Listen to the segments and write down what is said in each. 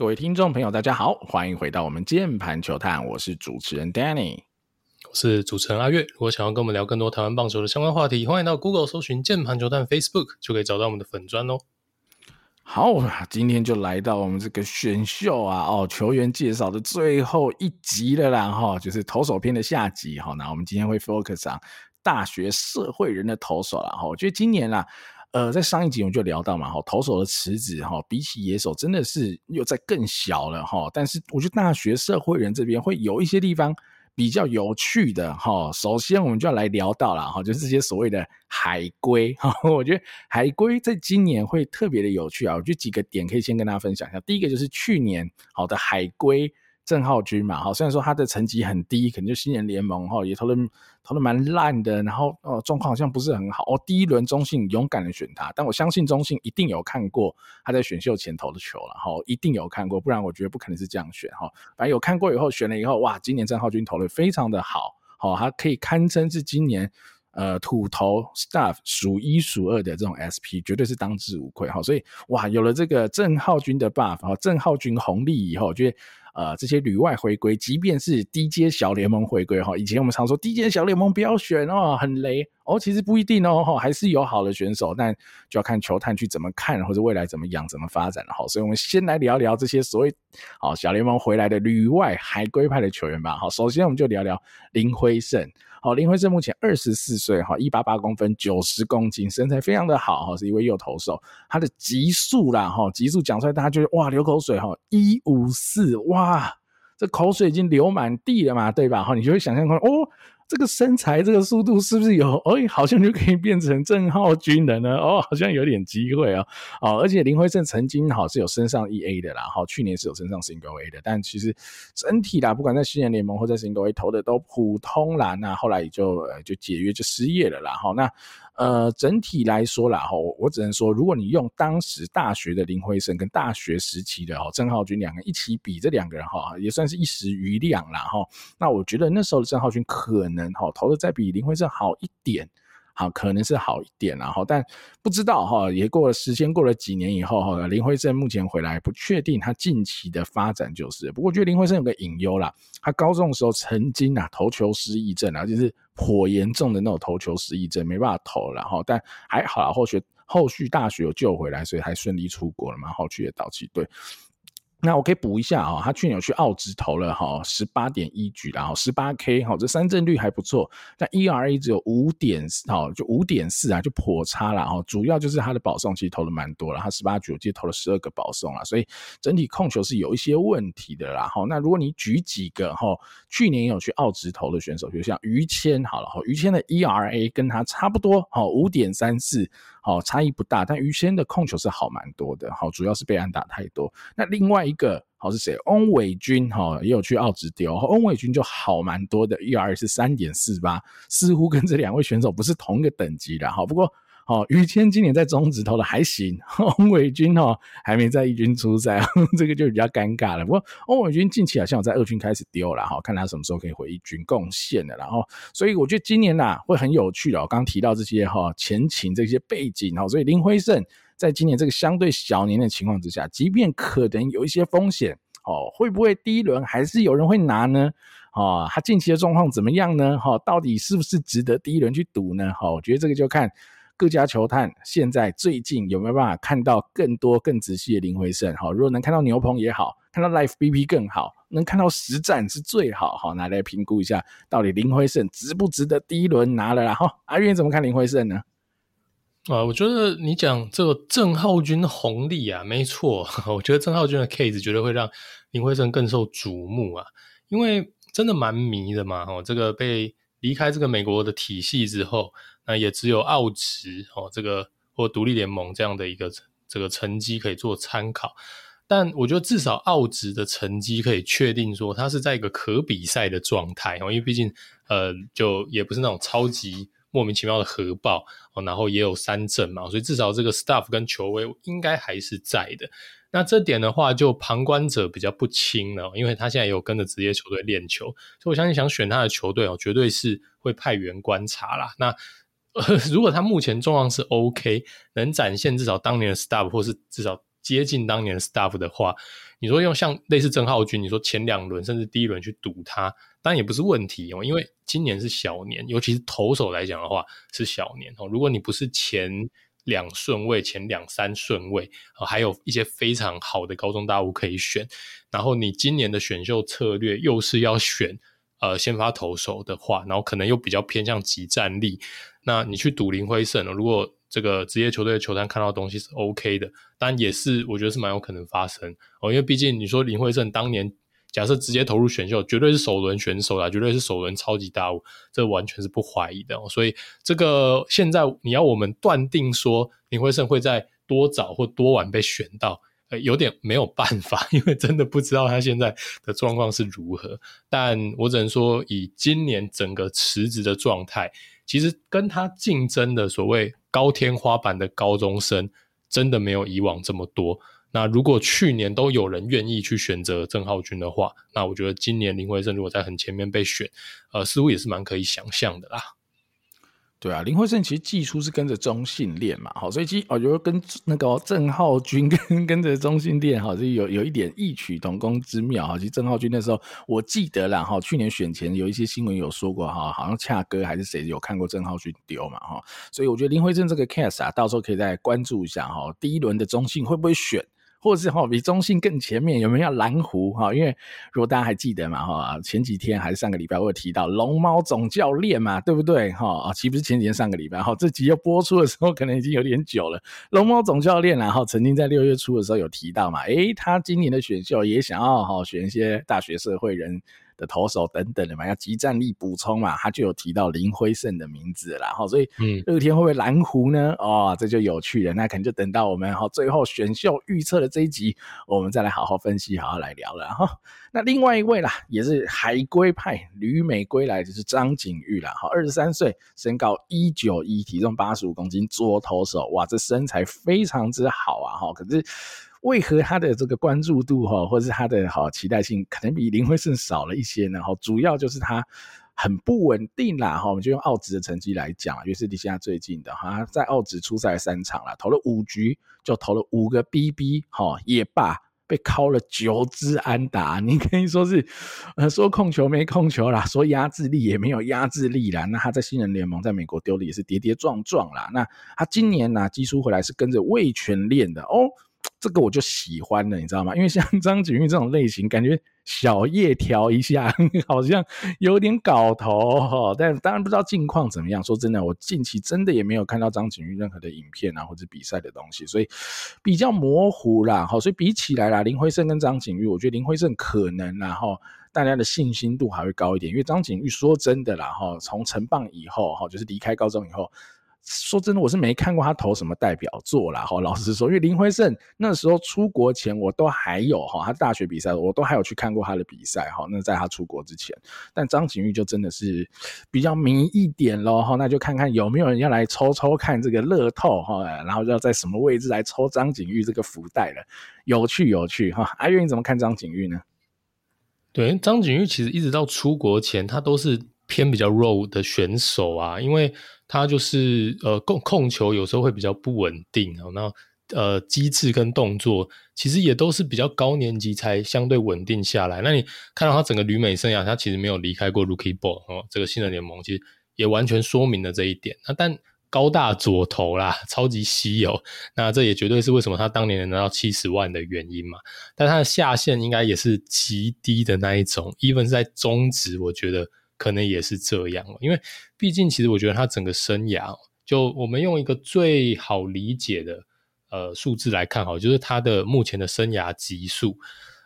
各位听众朋友，大家好，欢迎回到我们键盘球探，我是主持人 Danny，我是主持人阿月。如果想要跟我们聊更多台湾棒球的相关话题，欢迎到 Google 搜寻键盘球探 Facebook，就可以找到我们的粉专哦。好，今天就来到我们这个选秀啊，哦，球员介绍的最后一集了啦，哈，就是投手篇的下集哈。那我们今天会 focus 上大学社会人的投手啦，哈，我觉得今年啦。呃，在上一集我们就聊到嘛，哈，投手的池子哈，比起野手真的是又在更小了哈。但是我觉得大学社会人这边会有一些地方比较有趣的哈。首先我们就要来聊到了哈，就是这些所谓的海归哈。我觉得海归在今年会特别的有趣啊。我觉得几个点可以先跟大家分享一下。第一个就是去年好的海归。郑浩均嘛，哈，虽然说他的成绩很低，可能就新人联盟哈，也投的投的蛮烂的，然后哦状况好像不是很好哦。第一轮中信勇敢的选他，但我相信中信一定有看过他在选秀前投的球了哈，一定有看过，不然我觉得不可能是这样选哈。反正有看过以后选了以后，哇，今年郑浩均投的非常的好，好，他可以堪称是今年呃土投 staff 数一数二的这种 SP，绝对是当之无愧哈。所以哇，有了这个郑浩均的 buff 哈，郑浩均红利以后，我觉得。呃，这些旅外回归，即便是低阶小联盟回归哈，以前我们常说低阶小联盟不要选哦，很雷哦，其实不一定哦，还是有好的选手，但就要看球探去怎么看，或者未来怎么养、怎么发展了哈。所以我们先来聊聊这些所谓好小联盟回来的旅外海归派的球员吧。好，首先我们就聊聊林辉胜。好，林辉胜目前二十四岁，哈，一八八公分，九十公斤，身材非常的好，哈，是一位右投手。他的极速啦，哈，极速讲出来，大家觉得哇，流口水，哈，一五四，哇，这口水已经流满地了嘛，对吧？哈，你就会想象说，哦。这个身材，这个速度是不是有？哎，好像就可以变成郑浩均了呢？哦，好像有点机会哦。哦，而且林辉胜曾经好是有升上一 A 的啦，好，去年是有升上 Single A 的，但其实整体啦，不管在新人联盟或在 Single A 投的都普通啦。那后来也就呃就解约就失业了啦。好，那。呃，整体来说啦，哈，我只能说，如果你用当时大学的林辉生跟大学时期的哈郑浩君两个一起比，这两个人哈也算是一时瑜亮啦。哈。那我觉得那时候的郑浩君可能哈投的再比林辉生好一点。好，可能是好一点然后，但不知道哈，也过了时间，过了几年以后哈，林辉胜目前回来不确定他近期的发展就是，不过我觉得林辉胜有个隐忧啦，他高中的时候曾经啊投球失忆症啊，就是颇严重的那种投球失忆症，没办法投了哈，但还好，后续后续大学有救回来，所以还顺利出国了嘛，后去也到期队。那我可以补一下啊，他去年有去澳职投了哈十八点一局，然后十八 K 哈，这三振率还不错，但 ERA 只有五点哈，就五点四啊，就颇差了哈。主要就是他的保送其实投了蛮多了，他十八局我记得投了十二个保送啊，所以整体控球是有一些问题的啦哈。那如果你举几个哈，去年有去澳职投的选手，就像于谦好了哈，于谦的 ERA 跟他差不多哈，五点三四。好，差异不大，但于谦的控球是好蛮多的，好，主要是被安打太多。那另外一个好是谁？翁伟军哈也有去澳职丢，翁伟军就好蛮多的，ERA 是三点四八，似乎跟这两位选手不是同一个等级的，好，不过。哦，于谦今年在中职投的还行，翁伟君哦还没在一军出赛，这个就比较尴尬了。不过翁伟君近期好像有在二军开始丢了哈，看他什么时候可以回一军贡献的。然后，所以我觉得今年呐、会很有趣的。我刚刚提到这些哈前情这些背景哈，所以林辉胜在今年这个相对小年的情况之下，即便可能有一些风险哦，会不会第一轮还是有人会拿呢？哦，他近期的状况怎么样呢？哈，到底是不是值得第一轮去赌呢？哈，我觉得这个就看。各家球探现在最近有没有办法看到更多更仔细的林辉胜？好，如果能看到牛棚也好，看到 Life BP 更好，能看到实战是最好。好，拿来评估一下，到底林辉胜值不值得第一轮拿了啦？哈，阿渊怎么看林辉胜呢？啊，我觉得你讲这个郑浩均红利啊，没错，我觉得郑浩均的 case 绝对会让林辉胜更受瞩目啊，因为真的蛮迷的嘛。哈，这个被离开这个美国的体系之后。那也只有澳职哦，这个或独立联盟这样的一个这个成绩可以做参考，但我觉得至少澳职的成绩可以确定说他是在一个可比赛的状态哦，因为毕竟呃就也不是那种超级莫名其妙的核爆哦，然后也有三振嘛，所以至少这个 staff 跟球威应该还是在的。那这点的话，就旁观者比较不清了，因为他现在也有跟着职业球队练球，所以我相信想选他的球队哦，绝对是会派员观察啦。那，如果他目前状况是 OK，能展现至少当年的 stuff 或是至少接近当年的 stuff 的话，你说用像类似郑浩均，你说前两轮甚至第一轮去赌他，当然也不是问题哦，因为今年是小年，尤其是投手来讲的话是小年哦。如果你不是前两顺位、前两三顺位，还有一些非常好的高中大物可以选，然后你今年的选秀策略又是要选呃先发投手的话，然后可能又比较偏向集战力，那你去赌林辉胜，如果这个职业球队的球探看到东西是 OK 的，但也是我觉得是蛮有可能发生。哦，因为毕竟你说林辉胜当年假设直接投入选秀，绝对是首轮选手啦，绝对是首轮超级大物，这完全是不怀疑的哦。所以这个现在你要我们断定说林辉胜会在多早或多晚被选到，呃，有点没有办法，因为真的不知道他现在的状况是如何。但我只能说，以今年整个辞职的状态。其实跟他竞争的所谓高天花板的高中生，真的没有以往这么多。那如果去年都有人愿意去选择郑浩君的话，那我觉得今年林辉胜如果在很前面被选，呃，似乎也是蛮可以想象的啦。对啊，林辉胜其实季初是跟着中信练嘛，好，所以其实哦，就跟那个郑浩君 跟跟着中信练，哈，就有有一点异曲同工之妙哈。其实郑浩君那时候我记得啦，哈，去年选前有一些新闻有说过哈，好像恰哥还是谁有看过郑浩君丢嘛，哈，所以我觉得林辉胜这个 case 啊，到时候可以再关注一下哈，第一轮的中信会不会选？或者是哈比中信更前面有没有要蓝湖哈？因为如果大家还记得嘛哈，前几天还是上个礼拜我有提到龙猫总教练嘛，对不对哈？啊，其实不是前几天上个礼拜哈，这集要播出的时候可能已经有点久了。龙猫总教练然后曾经在六月初的时候有提到嘛，诶，他今年的选秀也想要哈选一些大学社会人。的投手等等的嘛，要即战力补充嘛，他就有提到林辉胜的名字啦，哈，所以嗯，乐天会不会蓝湖呢？哦，这就有趣了，那可能就等到我们哈最后选秀预测的这一集，我们再来好好分析，好好来聊了哈。那另外一位啦，也是海归派旅美归来，就是张景玉啦，哈，二十三岁，身高一九一，体重八十五公斤，左投手，哇，这身材非常之好啊，哈，可是。为何他的这个关注度哈，或者是他的好期待性，可能比林辉胜少了一些呢？哈，主要就是他很不稳定啦。哈，我们就用澳职的成绩来讲，就是你现在最近的哈，在澳职出赛三场了，投了五局就投了五个 BB，哈，也罢，被敲了九支安打。你可以说是呃说控球没控球啦，说压制力也没有压制力啦。那他在新人联盟在美国丢的也是跌跌撞撞啦。那他今年呢，基初回来是跟着味全练的哦。这个我就喜欢了，你知道吗？因为像 张景玉这种类型，感觉小叶调一下，好像有点搞头哈。但当然不知道近况怎么样。说真的，我近期真的也没有看到张景玉任何的影片啊，或者比赛的东西，所以比较模糊啦。好，所以比起来啦，林辉胜跟张景玉，我觉得林辉胜可能然后大家的信心度还会高一点，因为张景玉说真的啦哈，从成棒以后哈，就是离开高中以后。说真的，我是没看过他投什么代表作啦。哈，老实说，因为林辉胜那时候出国前，我都还有哈，他大学比赛我都还有去看过他的比赛哈。那在他出国之前，但张景玉就真的是比较迷一点咯。哈。那就看看有没有人要来抽抽看这个乐透哈，然后要在什么位置来抽张景玉这个福袋了，有趣有趣哈。阿月你怎么看张景玉呢？对，张景玉其实一直到出国前，他都是偏比较弱的选手啊，因为。他就是呃控控球有时候会比较不稳定，然后呃机制跟动作其实也都是比较高年级才相对稳定下来。那你看到他整个旅美生涯，他其实没有离开过 Rookie Ball 哦，这个新人联盟其实也完全说明了这一点。那但高大左投啦，超级稀有，那这也绝对是为什么他当年能拿到七十万的原因嘛。但他的下限应该也是极低的那一种，even 是在中职，我觉得。可能也是这样，因为毕竟其实我觉得他整个生涯，就我们用一个最好理解的呃数字来看，好，就是他的目前的生涯极速，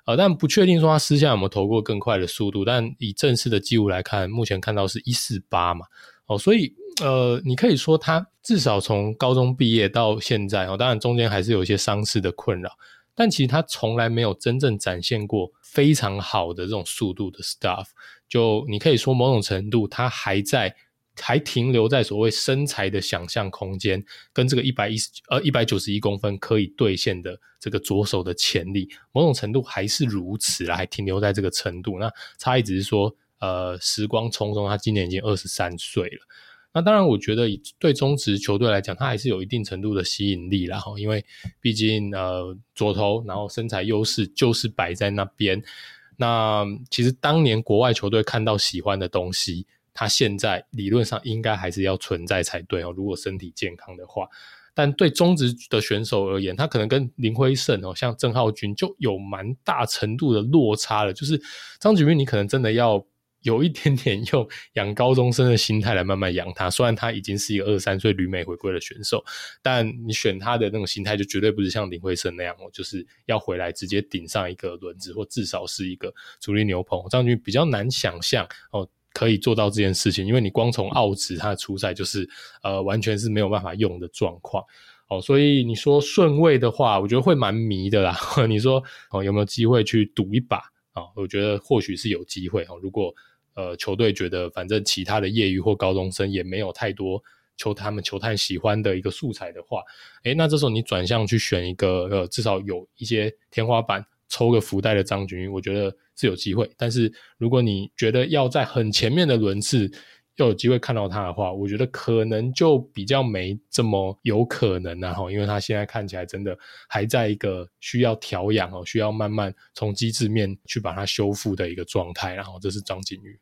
呃，但不确定说他私下有没有投过更快的速度，但以正式的记录来看，目前看到是一四八嘛，哦，所以呃，你可以说他至少从高中毕业到现在，哦，当然中间还是有一些伤势的困扰，但其实他从来没有真正展现过非常好的这种速度的 stuff。就你可以说某种程度，他还在还停留在所谓身材的想象空间，跟这个一百一十呃一百九十一公分可以兑现的这个左手的潜力，某种程度还是如此啦，还停留在这个程度。那差异只是说，呃，时光匆匆，他今年已经二十三岁了。那当然，我觉得以对中职球队来讲，他还是有一定程度的吸引力啦。哈，因为毕竟呃左投，然后身材优势就是摆在那边。那其实当年国外球队看到喜欢的东西，他现在理论上应该还是要存在才对哦。如果身体健康的话，但对中职的选手而言，他可能跟林辉胜哦，像郑浩君就有蛮大程度的落差了。就是张景玉，你可能真的要。有一点点用养高中生的心态来慢慢养他，虽然他已经是一个二三岁旅美回归的选手，但你选他的那种心态就绝对不是像林慧生那样哦，就是要回来直接顶上一个轮子，或至少是一个主力牛棚。张军比较难想象哦，可以做到这件事情，因为你光从澳职他的出赛就是呃完全是没有办法用的状况哦，所以你说顺位的话，我觉得会蛮迷的啦。你说哦有没有机会去赌一把啊？我觉得或许是有机会哦，如果。呃，球队觉得反正其他的业余或高中生也没有太多球他们球探喜欢的一个素材的话，诶，那这时候你转向去选一个呃，至少有一些天花板，抽个福袋的张军，我觉得是有机会。但是如果你觉得要在很前面的轮次，要有机会看到他的话，我觉得可能就比较没这么有可能然后，因为他现在看起来真的还在一个需要调养哦，需要慢慢从机制面去把它修复的一个状态。然后这是张景瑜。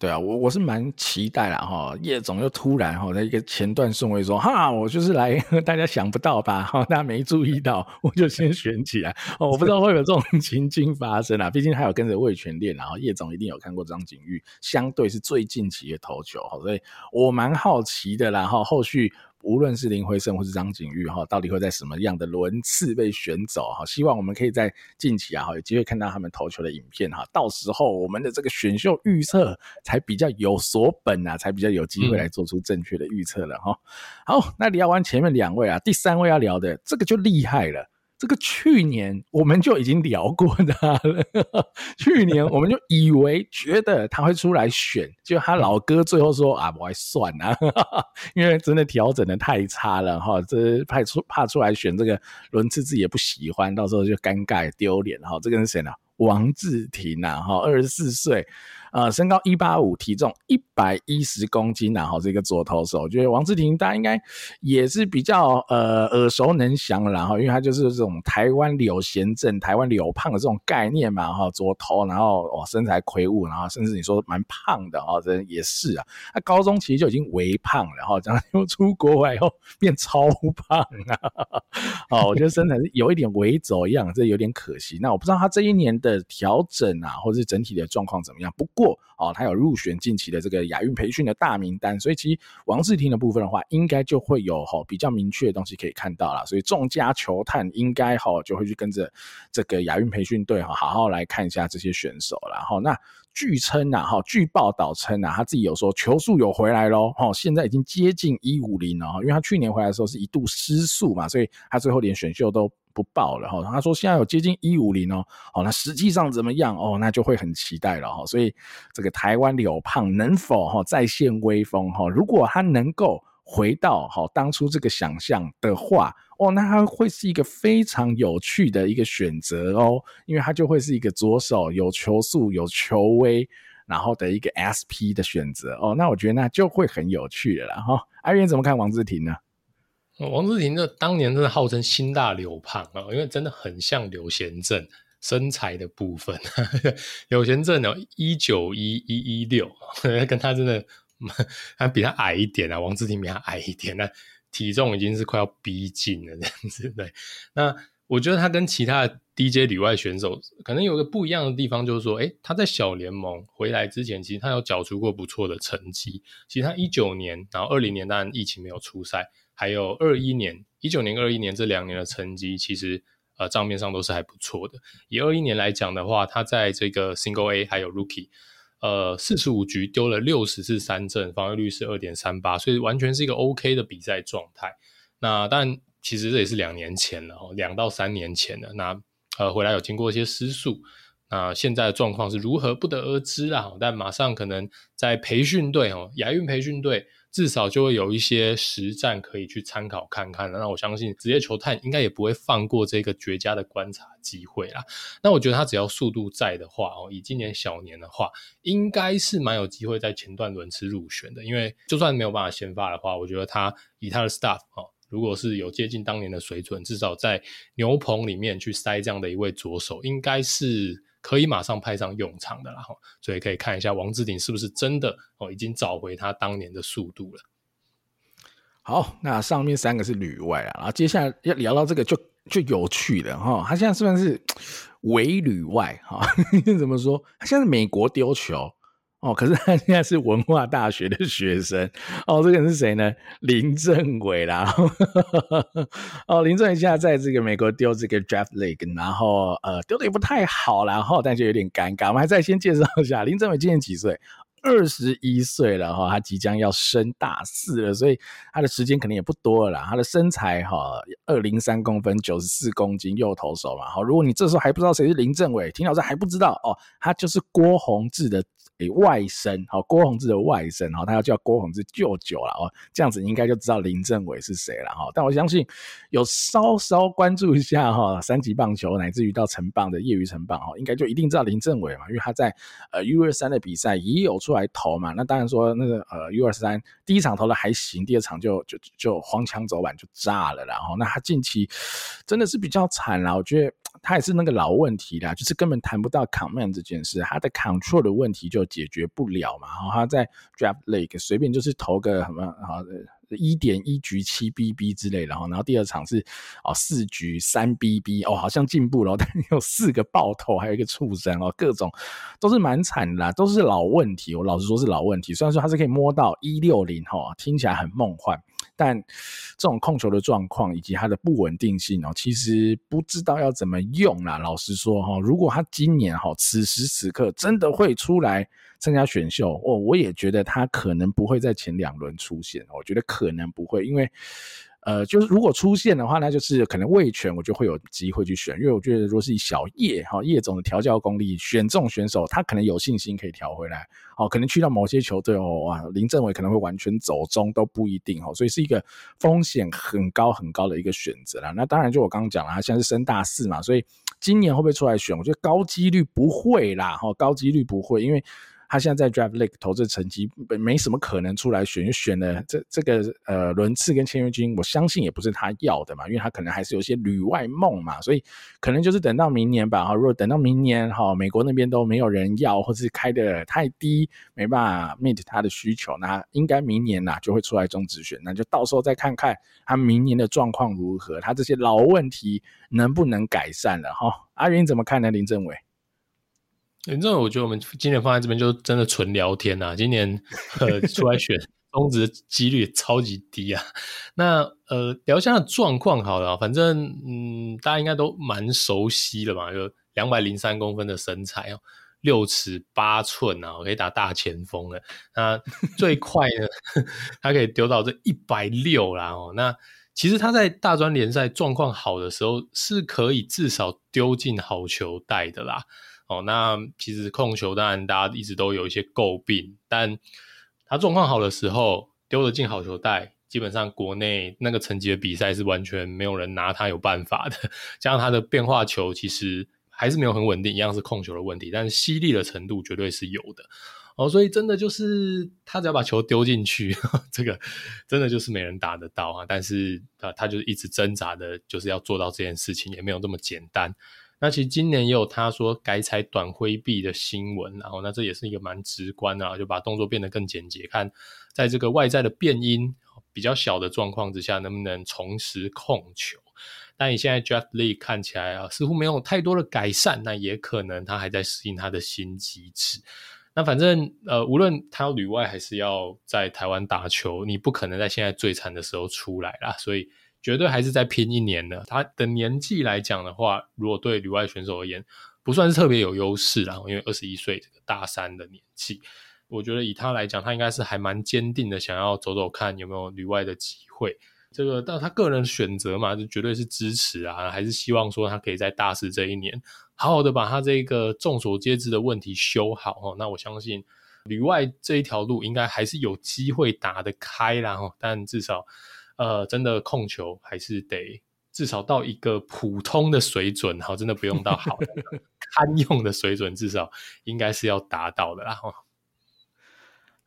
对啊，我我是蛮期待啦哈，叶总又突然哈在一个前段顺位说哈，我就是来 大家想不到吧哈，大家没注意到，我就先 选起来哦，我不知道会有这种情境发生啊，毕竟还有跟着魏全练，然后叶总一定有看过张景玉，相对是最近期的投球，所以我蛮好奇的啦哈，后续。无论是林辉胜或是张景玉哈，到底会在什么样的轮次被选走哈？希望我们可以在近期啊哈有机会看到他们投球的影片哈。到时候我们的这个选秀预测才比较有所本啊，才比较有机会来做出正确的预测了哈。好，那聊完前面两位啊，第三位要聊的这个就厉害了。这个去年我们就已经聊过他了，去年我们就以为觉得他会出来选，就他老哥最后说啊，我还算啊，因为真的调整的太差了哈，这派出怕出来选这个轮次自己也不喜欢，到时候就尴尬丢脸哈。这个人是谁呢？王志廷啊，哈，二十四岁。呃，身高一八五，体重一百一十公斤，然后这个左投手，我觉得王志廷大家应该也是比较呃耳熟能详了，然后因为他就是这种台湾柳贤镇、台湾柳胖的这种概念嘛，哈，左投，然后哦身材魁梧，然后甚至你说蛮胖的哦，这也是啊，他高中其实就已经微胖了，然后这样又出国外以后变超胖啊，哦，我觉得身材是有一点微走样，这有点可惜。那我不知道他这一年的调整啊，或者是整体的状况怎么样，不。过哦，他有入选近期的这个亚运培训的大名单，所以其实王志廷的部分的话，应该就会有哈比较明确的东西可以看到了。所以众家球探应该哈就会去跟着这个亚运培训队哈好好来看一下这些选手。然后那据称啊哈，据报道称啊，他自己有说球速有回来喽哈，现在已经接近一五零了，因为他去年回来的时候是一度失速嘛，所以他最后连选秀都。不报了哈，他说现在有接近一五零哦，哦，那实际上怎么样哦？那就会很期待了哈。所以这个台湾柳胖能否哈再现威风哈？如果他能够回到哈当初这个想象的话，哦，那他会是一个非常有趣的一个选择哦，因为他就会是一个左手有球速有球威，然后的一个 SP 的选择哦。那我觉得那就会很有趣了哈。阿元怎么看王志廷呢？王志廷这当年真的号称新大柳胖啊，因为真的很像刘贤正身材的部分。刘贤正哦，一九一一一六，跟他真的，他比他矮一点啊。王志廷比他矮一点，那体重已经是快要逼近了这样子。对，那我觉得他跟其他的低阶旅外选手可能有个不一样的地方，就是说，诶，他在小联盟回来之前，其实他有缴出过不错的成绩。其实他一九年，然后二零年当然疫情没有出赛。还有二一年、一九年、二一年这两年的成绩，其实呃账面上都是还不错的。以二一年来讲的话，他在这个 Single A 还有 Rookie，呃四十五局丢了六十次三振，防御率是二点三八，所以完全是一个 OK 的比赛状态。那但其实这也是两年前了，两到三年前了。那呃回来有经过一些失速，那现在的状况是如何不得而知啦。但马上可能在培训队哦，亚运培训队。至少就会有一些实战可以去参考看看。那我相信职业球探应该也不会放过这个绝佳的观察机会啦。那我觉得他只要速度在的话哦，以今年小年的话，应该是蛮有机会在前段轮次入选的。因为就算没有办法先发的话，我觉得他以他的 staff 哦，如果是有接近当年的水准，至少在牛棚里面去塞这样的一位左手，应该是。可以马上派上用场的啦，所以可以看一下王志鼎是不是真的哦，已经找回他当年的速度了。好，那上面三个是旅外啊，然后接下来要聊到这个就就有趣了哈，他现在虽然是 伪旅外哈，怎么说？他现在美国丢球。哦，可是他现在是文化大学的学生哦。这个人是谁呢？林政伟啦。哦，林政伟现在在这个美国丢这个 draft leg，然后呃丢的也不太好，然后但就有点尴尬。我们还再先介绍一下林政伟今年几岁？二十一岁了哈，他即将要升大四了，所以他的时间可能也不多了啦。他的身材哈，二零三公分，九十四公斤，右投手嘛。好，如果你这时候还不知道谁是林政伟，听到这还不知道哦，他就是郭泓志的诶外甥，好，郭宏志的外甥，好，他要叫郭宏志舅舅了哦。这样子应该就知道林政伟是谁了哈。但我相信有稍稍关注一下哈三级棒球，乃至于到成棒的业余成棒哈，应该就一定知道林政伟嘛，因为他在呃 U 二三的比赛也有出来投嘛，那当然说那个呃 U 二三第一场投的还行，第二场就就就荒腔走板就炸了，然后那他近期真的是比较惨啦，我觉得他也是那个老问题啦，就是根本谈不到 command 这件事，他的 control 的问题就解决不了嘛，然后他在 draft league 随便就是投个什么好的。一点一局七 BB 之类，然后，然后第二场是哦四局三 BB 哦，好像进步了，但有四个爆头，还有一个触身哦，各种都是蛮惨的啦，都是老问题。我老实说是老问题，虽然说他是可以摸到一六零哈，听起来很梦幻，但这种控球的状况以及它的不稳定性哦，其实不知道要怎么用啦。老实说哈，如果他今年哈此时此刻真的会出来。参加选秀，哦，我也觉得他可能不会在前两轮出现，我觉得可能不会，因为，呃，就是如果出现的话，那就是可能味全我就会有机会去选，因为我觉得如果是以小叶哈叶总的调教功力选这种选手，他可能有信心可以调回来，哦，可能去到某些球队哦，哇，林政伟可能会完全走中都不一定哦，所以是一个风险很高很高的一个选择啦。那当然就我刚刚讲了，他现在是升大四嘛，所以今年会不会出来选？我觉得高几率不会啦，哈，高几率不会，因为。他现在在 Drive Lake 投这成绩没什么可能出来选，就选了这这个呃轮次跟签约金，我相信也不是他要的嘛，因为他可能还是有些旅外梦嘛，所以可能就是等到明年吧哈。如果等到明年哈，美国那边都没有人要，或是开得太低，没办法 meet 他的需求，那应该明年呐就会出来中职选，那就到时候再看看他明年的状况如何，他这些老问题能不能改善了哈。阿云怎么看呢？林政伟？反正，我觉得我们今年放在这边就真的纯聊天呐、啊。今年呃出来选中职的几率超级低啊。那呃聊一下状况好了，反正嗯大家应该都蛮熟悉的嘛，就两百零三公分的身材哦，六尺八寸啊，可以打大前锋了。那最快呢，他可以丢到这一百六啦哦。那其实他在大专联赛状况好的时候，是可以至少丢进好球带的啦。哦，那其实控球当然大家一直都有一些诟病，但他状况好的时候丢得进好球带，基本上国内那个层级的比赛是完全没有人拿他有办法的。加上他的变化球其实还是没有很稳定，一样是控球的问题，但是犀利的程度绝对是有的。哦，所以真的就是他只要把球丢进去，这个真的就是没人打得到啊。但是啊他就是一直挣扎的，就是要做到这件事情，也没有这么简单。那其实今年也有他说改采短挥臂的新闻，然后那这也是一个蛮直观的，就把动作变得更简洁，看在这个外在的变因比较小的状况之下，能不能重拾控球。但你现在 Draft League 看起来啊，似乎没有太多的改善，那也可能他还在适应他的新机制。那反正呃，无论他要旅外还是要在台湾打球，你不可能在现在最惨的时候出来啦，所以。绝对还是在拼一年的。他的年纪来讲的话，如果对旅外选手而言，不算是特别有优势啦。因为二十一岁这个大三的年纪，我觉得以他来讲，他应该是还蛮坚定的，想要走走看有没有旅外的机会。这个到他个人选择嘛，就绝对是支持啊，还是希望说他可以在大四这一年，好好的把他这个众所皆知的问题修好哦。那我相信，旅外这一条路应该还是有机会打得开啦，但至少呃，真的控球还是得至少到一个普通的水准，好，真的不用到好的 堪用的水准，至少应该是要达到的啦。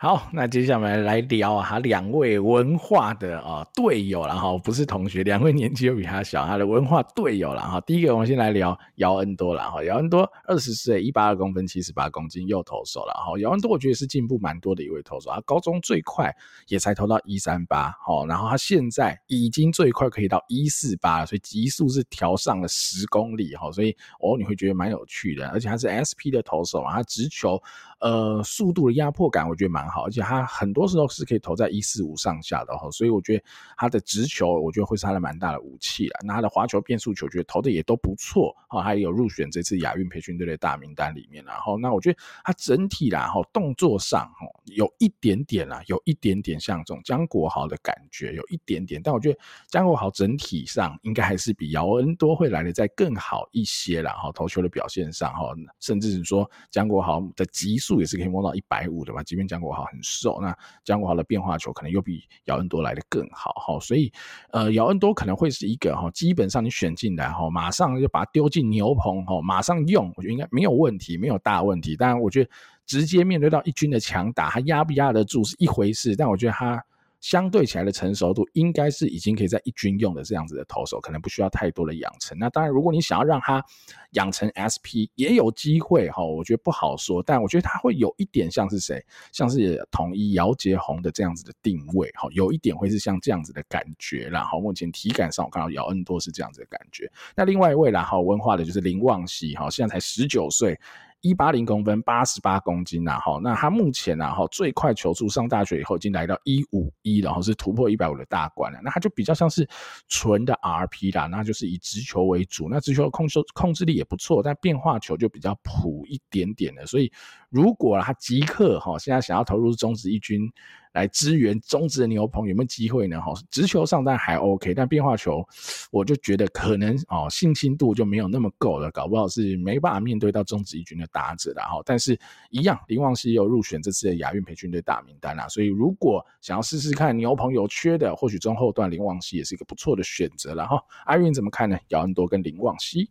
好，那接下来来聊啊，两位文化的啊队友了哈，不是同学，两位年纪又比他小，他的文化队友了哈。第一个，我们先来聊姚恩多了哈，姚恩多二十岁，一八二公分，七十八公斤，右投手了哈。姚恩多我觉得是进步蛮多的一位投手，他高中最快也才投到一三八，好，然后他现在已经最快可以到一四八，所以极速是调上了十公里哈，所以哦你会觉得蛮有趣的，而且他是 SP 的投手嘛，他直球。呃，速度的压迫感我觉得蛮好，而且他很多时候是可以投在一四五上下的哈，所以我觉得他的直球我觉得会是他的蛮大的武器啦。那他的滑球、变速球，觉得投的也都不错哈，他也有入选这次亚运培训队的大名单里面。然后，那我觉得他整体啦哈，动作上哈有一点点啦，有一点点像这种江国豪的感觉，有一点点。但我觉得江国豪整体上应该还是比姚恩多会来的再更好一些啦哈，投球的表现上哈，甚至是说江国豪的极速。也是可以摸到一百五的嘛，即便江国豪很瘦，那江国豪的变化球可能又比姚恩多来的更好哈，所以呃，姚恩多可能会是一个哈，基本上你选进来哈，马上就把它丢进牛棚哈，马上用，我觉得应该没有问题，没有大问题。当然，我觉得直接面对到一军的强打，他压不压得住是一回事，但我觉得他。相对起来的成熟度，应该是已经可以在一军用的这样子的投手，可能不需要太多的养成。那当然，如果你想要让他养成 SP，也有机会哈。我觉得不好说，但我觉得他会有一点像是谁，像是统一姚杰宏的这样子的定位哈，有一点会是像这样子的感觉。然后目前体感上，我看到姚恩多是这样子的感觉。那另外一位啦，哈，文化的就是林旺熙哈，现在才十九岁。一八零公分，八十八公斤呐，哈，那他目前呐，哈，最快球速上大学以后已经来到一五一，然后是突破一百五的大关了。那他就比较像是纯的 RP 啦，那就是以直球为主，那直球控制控制力也不错，但变化球就比较普一点点的。所以如果他即刻哈，现在想要投入中职一军。来支援中职的牛棚有没有机会呢？哈，直球上当然还 OK，但变化球我就觉得可能哦，信心度就没有那么够了，搞不好是没办法面对到中职一军的打者的哈。但是，一样林旺熙有入选这次的亚运培训队大名单啦，所以如果想要试试看牛棚有缺的，或许中后段林旺西也是一个不错的选择了哈。阿云怎么看呢？姚恩多跟林旺西，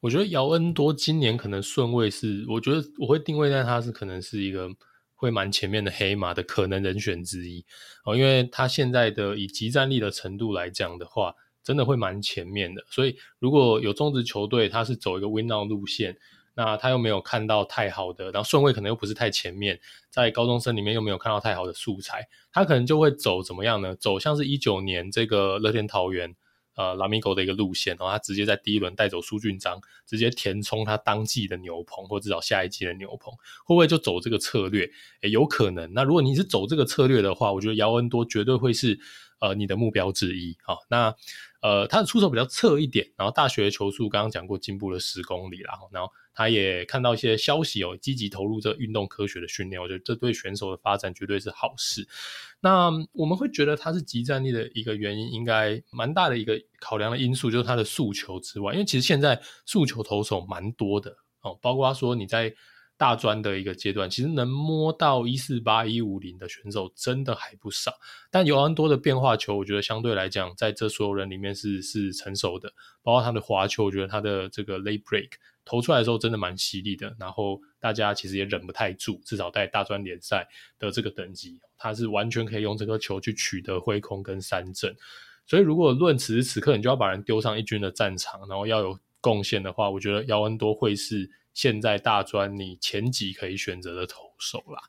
我觉得姚恩多今年可能顺位是，我觉得我会定位在他是可能是一个。会蛮前面的黑马的可能人选之一哦，因为他现在的以即战力的程度来讲的话，真的会蛮前面的。所以如果有中职球队他是走一个 win now 路线，那他又没有看到太好的，然后顺位可能又不是太前面，在高中生里面又没有看到太好的素材，他可能就会走怎么样呢？走像是一九年这个乐天桃园。呃，拉米狗的一个路线，然后他直接在第一轮带走苏俊章，直接填充他当季的牛棚，或至少下一季的牛棚，会不会就走这个策略？诶，有可能。那如果你是走这个策略的话，我觉得姚恩多绝对会是呃你的目标之一。啊，那。呃，他的出手比较侧一点，然后大学球速刚刚讲过进步了十公里啦，然后他也看到一些消息哦，积极投入这运动科学的训练，我觉得这对选手的发展绝对是好事。那我们会觉得他是即战力的一个原因，应该蛮大的一个考量的因素就是他的诉求之外，因为其实现在诉求投手蛮多的哦，包括说你在。大专的一个阶段，其实能摸到一四八一五零的选手真的还不少，但尤恩多的变化球，我觉得相对来讲，在这所有人里面是是成熟的，包括他的滑球，我觉得他的这个 late break 投出来的时候真的蛮犀利的，然后大家其实也忍不太住，至少在大专联赛的这个等级，他是完全可以用这颗球去取得挥空跟三振，所以如果论此时此刻你就要把人丢上一军的战场，然后要有贡献的话，我觉得姚恩多会是。现在大专你前几可以选择的投手啦，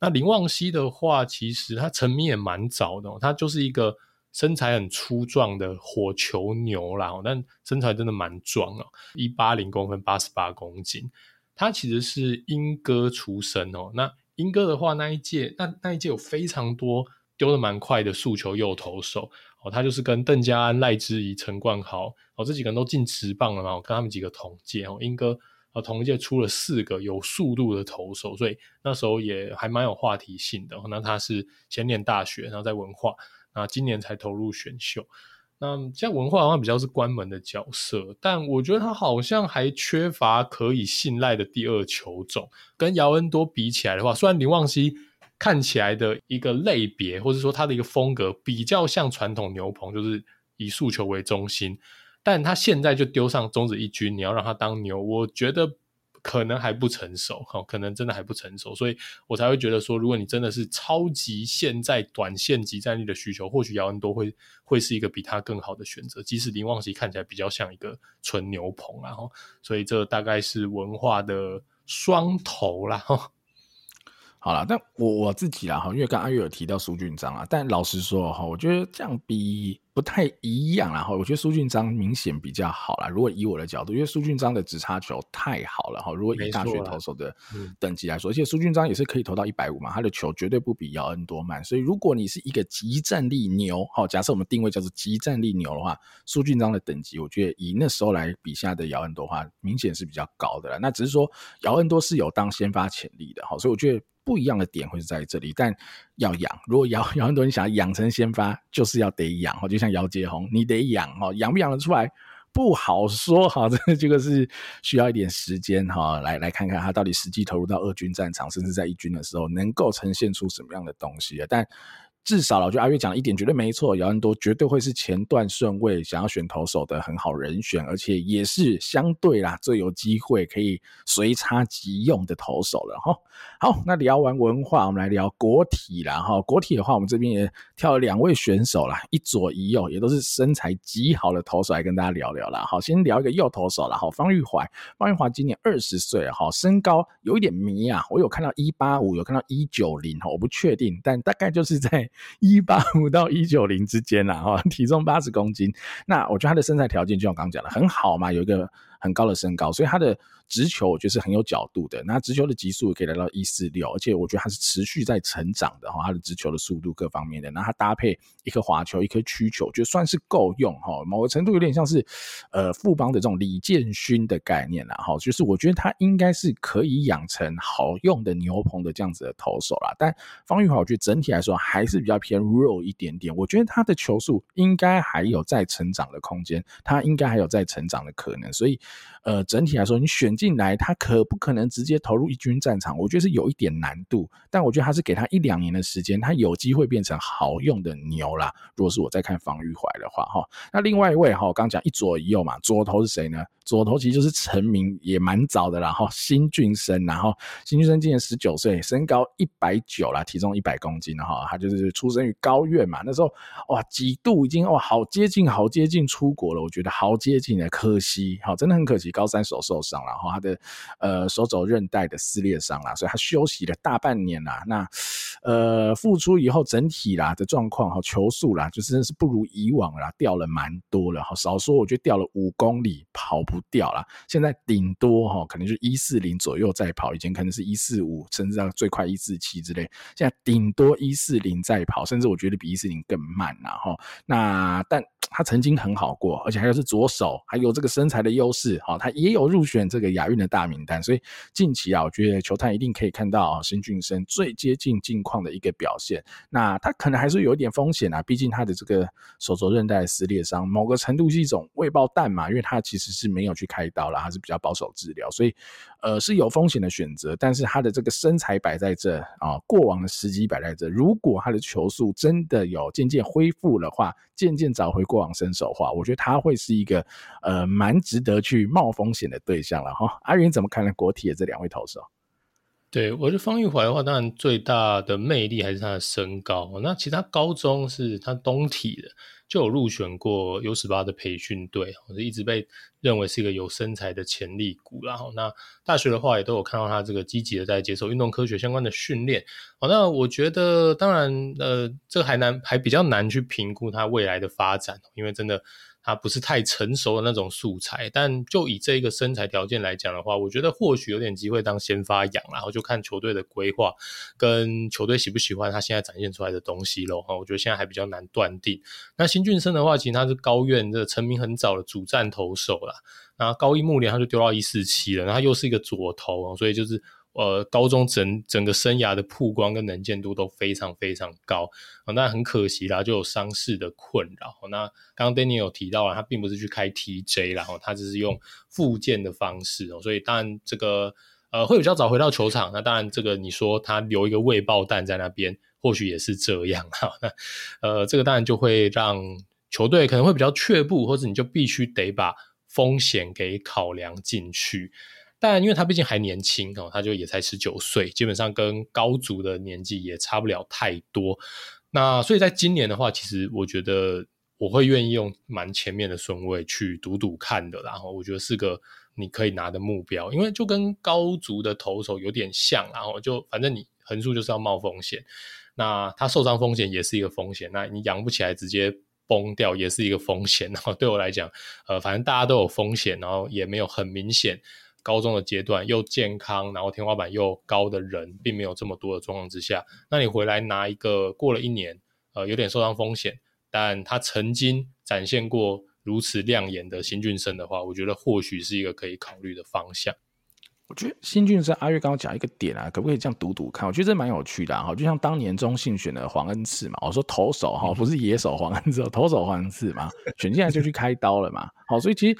那林旺熙的话，其实他成名也蛮早的，他就是一个身材很粗壮的火球牛啦，但身材真的蛮壮哦，一八零公分，八十八公斤。他其实是英哥出身哦，那英哥的话，那一届那那一届有非常多丢得蛮快的速球右投手哦，他就是跟邓家安、赖之仪、陈冠豪哦这几个人都进职棒了嘛，我跟他们几个同届哦，英哥同一届出了四个有速度的投手，所以那时候也还蛮有话题性的。那他是先念大学，然后在文化，那今年才投入选秀。那像文化的话，比较是关门的角色，但我觉得他好像还缺乏可以信赖的第二球种。跟姚恩多比起来的话，虽然林旺熙看起来的一个类别，或者说他的一个风格比较像传统牛棚，就是以速球为中心，但他现在就丢上中职一军，你要让他当牛，我觉得。可能还不成熟，哈可能真的还不成熟，所以我才会觉得说，如果你真的是超级现在短线级战力的需求，或许姚恩多会会是一个比他更好的选择。即使林旺熙看起来比较像一个纯牛棚，然后，所以这大概是文化的双头啦。好了，但我我自己啦哈，因为刚刚阿月有提到苏俊章啊，但老实说哈，我觉得这样比不太一样啦哈。我觉得苏俊章明显比较好啦。如果以我的角度，因为苏俊章的直插球太好了哈。如果以大学投手的等级来说，而且苏俊章也是可以投到一百五嘛，他的球绝对不比姚恩多慢。所以如果你是一个极战力牛，好，假设我们定位叫做极战力牛的话，苏俊章的等级，我觉得以那时候来比下的姚恩多的话，明显是比较高的啦。那只是说姚恩多是有当先发潜力的哈，所以我觉得。不一样的点会是在这里，但要养。如果姚 有很多人想要养成先发，就是要得养，就像姚杰宏，你得养哈，养不养得出来不好说哈。这 这个是需要一点时间哈，来来看看他到底实际投入到二军战场，甚至在一军的时候，能够呈现出什么样的东西。但至少我觉得阿月讲的一点绝对没错，姚恩多绝对会是前段顺位想要选投手的很好人选，而且也是相对啦最有机会可以随插即用的投手了哈。好，那聊完文化，我们来聊国体啦哈。国体的话，我们这边也挑了两位选手啦，一左一右，也都是身材极好的投手来跟大家聊聊啦。好，先聊一个右投手啦，好，方玉怀，方玉怀今年二十岁，哈，身高有一点迷啊，我有看到一八五，有看到一九零，哈，我不确定，但大概就是在。一八五到一九零之间啦，哈，体重八十公斤，那我觉得他的身材条件就像我刚刚讲的很好嘛，有一个很高的身高，所以他的。直球我觉得是很有角度的，那直球的极速可以来到一四六，而且我觉得他是持续在成长的哈，他的直球的速度各方面的，那他搭配一颗滑球一颗曲球，就算是够用哈，某个程度有点像是呃富邦的这种李建勋的概念啦哈，就是我觉得他应该是可以养成好用的牛棚的这样子的投手啦，但方玉华我觉得整体来说还是比较偏弱一点点，我觉得他的球速应该还有在成长的空间，他应该还有在成长的可能，所以呃整体来说你选。进来，他可不可能直接投入一军战场？我觉得是有一点难度，但我觉得他是给他一两年的时间，他有机会变成好用的牛啦。如果是我在看方育怀的话，哈，那另外一位哈，我刚讲一左一右嘛，左投是谁呢？左投其实就是成名也蛮早的啦，哈，新俊生，然后新俊生今年十九岁，身高一百九啦，体重一百公斤的哈，他就是出生于高院嘛，那时候哇，几度已经哇，好接近，好接近出国了，我觉得好接近的，可惜，好，真的很可惜，高三手受伤了，哈，他的呃手肘韧带的撕裂伤啦，所以他休息了大半年啦，那呃复出以后整体啦的状况哈，球速啦，就真的是不如以往啦，掉了蛮多了，哈，少说我觉得掉了五公里，跑不。掉了，现在顶多哈，可能就一四零左右再跑，以前可能是一四五，甚至到最快一四七之类，现在顶多一四零再跑，甚至我觉得比一四零更慢了哈。那但他曾经很好过，而且还有是左手，还有这个身材的优势，好，他也有入选这个亚运的大名单，所以近期啊，我觉得球探一定可以看到申俊生最接近近况的一个表现。那他可能还是有一点风险啊，毕竟他的这个手肘韧带撕裂伤，某个程度是一种未爆弹嘛，因为他其实是没有。去开刀了，还是比较保守治疗，所以呃是有风险的选择。但是他的这个身材摆在这啊，过往的时机摆在这，如果他的球速真的有渐渐恢复的话，渐渐找回过往身手的话，我觉得他会是一个呃蛮值得去冒风险的对象了哈。阿云怎么看呢？国体的这两位投手？对，我觉得方玉怀的话，当然最大的魅力还是他的身高。那其他高中是他东体的，就有入选过 U 十八的培训队，我就一直被认为是一个有身材的潜力股。然后那大学的话，也都有看到他这个积极的在接受运动科学相关的训练。好，那我觉得当然，呃，这个还难，还比较难去评估他未来的发展，因为真的。他不是太成熟的那种素材，但就以这一个身材条件来讲的话，我觉得或许有点机会当先发养，然后就看球队的规划跟球队喜不喜欢他现在展现出来的东西咯。哈，我觉得现在还比较难断定。那新俊生的话，其实他是高院这个成名很早的主战投手啦，然后高一木联他就丢到一四七了，然后又是一个左投，所以就是。呃高中整整个生涯的曝光跟能见度都非常非常高啊。那很可惜啦，就有伤势的困扰。那刚刚 Danny 有提到了，他并不是去开 TJ 然后他只是用复健的方式哦，所以当然这个呃会比较早回到球场。那当然这个你说他留一个未爆弹在那边，或许也是这样哈。那呃这个当然就会让球队可能会比较却步，或者你就必须得把风险给考量进去。但因为他毕竟还年轻哦，他就也才十九岁，基本上跟高足的年纪也差不了太多。那所以在今年的话，其实我觉得我会愿意用蛮前面的顺位去赌赌看的，然后我觉得是个你可以拿的目标，因为就跟高足的投手有点像，然后就反正你横竖就是要冒风险，那他受伤风险也是一个风险，那你养不起来直接崩掉也是一个风险。然后对我来讲，呃，反正大家都有风险，然后也没有很明显。高中的阶段又健康，然后天花板又高的人，并没有这么多的状况之下，那你回来拿一个过了一年，呃，有点受伤风险，但他曾经展现过如此亮眼的新俊生的话，我觉得或许是一个可以考虑的方向。我觉得新俊生阿月刚刚讲一个点啊，可不可以这样读读看？我觉得这蛮有趣的哈，就像当年中信选的黄恩赐嘛，我说投手哈，不是野手黄恩赐，投手黄恩赐嘛，选进来就去开刀了嘛，好，所以其实。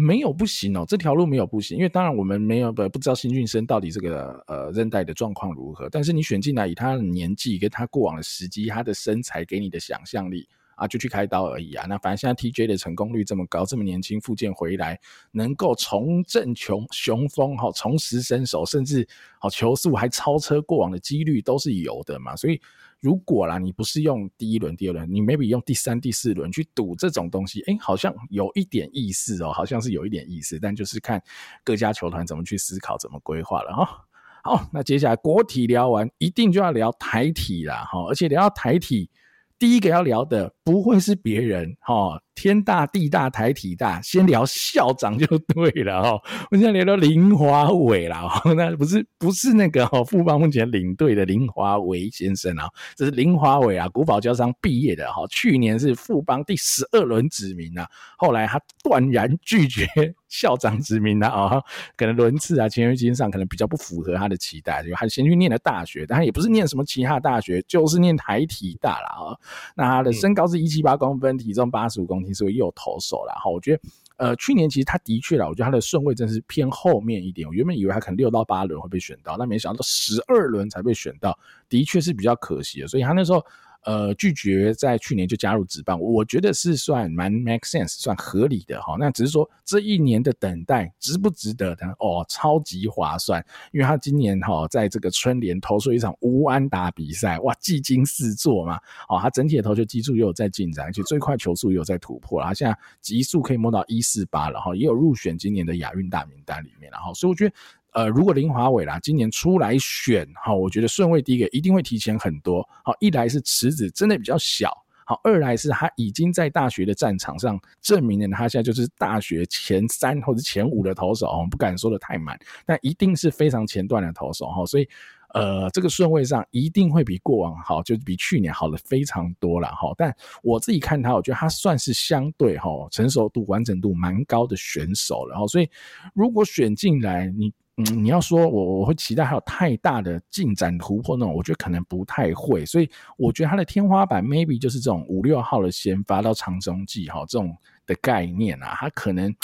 没有不行哦，这条路没有不行，因为当然我们没有不不知道新俊生到底这个呃韧带的状况如何，但是你选进来以他的年纪跟他过往的时机，他的身材给你的想象力啊，就去开刀而已啊。那反正现在 TJ 的成功率这么高，这么年轻复健回来，能够重振雄雄风哈，重拾身手，甚至好球速还超车过往的几率都是有的嘛，所以。如果啦，你不是用第一轮、第二轮，你 maybe 用第三、第四轮去赌这种东西，哎、好像有一点意思哦，好像是有一点意思，但就是看各家球团怎么去思考、怎么规划了哈。好，那接下来国体聊完，一定就要聊台体啦哈，而且聊到台体，第一个要聊的不会是别人哈。天大地大台体大，先聊校长就对了哈。我现在聊到林华伟啦，那不是不是那个哈富邦目前领队的林华伟先生啊，这是林华伟啊，古堡交商毕业的哈，去年是富邦第十二轮指名啊，后来他断然拒绝校长指名了啊，可能轮次啊签约金上可能比较不符合他的期待，就他先去念了大学，但他也不是念什么其他大学，就是念台体大了啊。那他的身高是一七八公分，体重八十五公斤。是个右投手啦，哈，我觉得，呃，去年其实他的确啦，我觉得他的顺位真是偏后面一点。我原本以为他可能六到八轮会被选到，但没想到十二轮才被选到，的确是比较可惜的。所以他那时候。呃，拒绝在去年就加入职棒，我觉得是算蛮 make sense，算合理的哈。那只是说这一年的等待值不值得呢？哦，超级划算，因为他今年哈在这个春联投出一场无安打比赛，哇，技惊四座嘛。哦，他整体的投球技术又有在进展，而且最快球速也有在突破，他现在极速可以摸到一四八了哈，也有入选今年的亚运大名单里面了哈。所以我觉得。呃，如果林华伟啦今年出来选，好，我觉得顺位第一个一定会提前很多。好，一来是池子真的比较小，好，二来是他已经在大学的战场上证明了他现在就是大学前三或者前五的投手，我不敢说的太满，但一定是非常前段的投手哈，所以。呃，这个顺位上一定会比过往好，就是比去年好了非常多了哈。但我自己看他，我觉得他算是相对哈成熟度、完整度蛮高的选手了哈。所以如果选进来，你嗯，你要说我我会期待还有太大的进展突破那种，我觉得可能不太会。所以我觉得他的天花板 maybe 就是这种五六号的先发到长中继哈这种。的概念啊，他可能，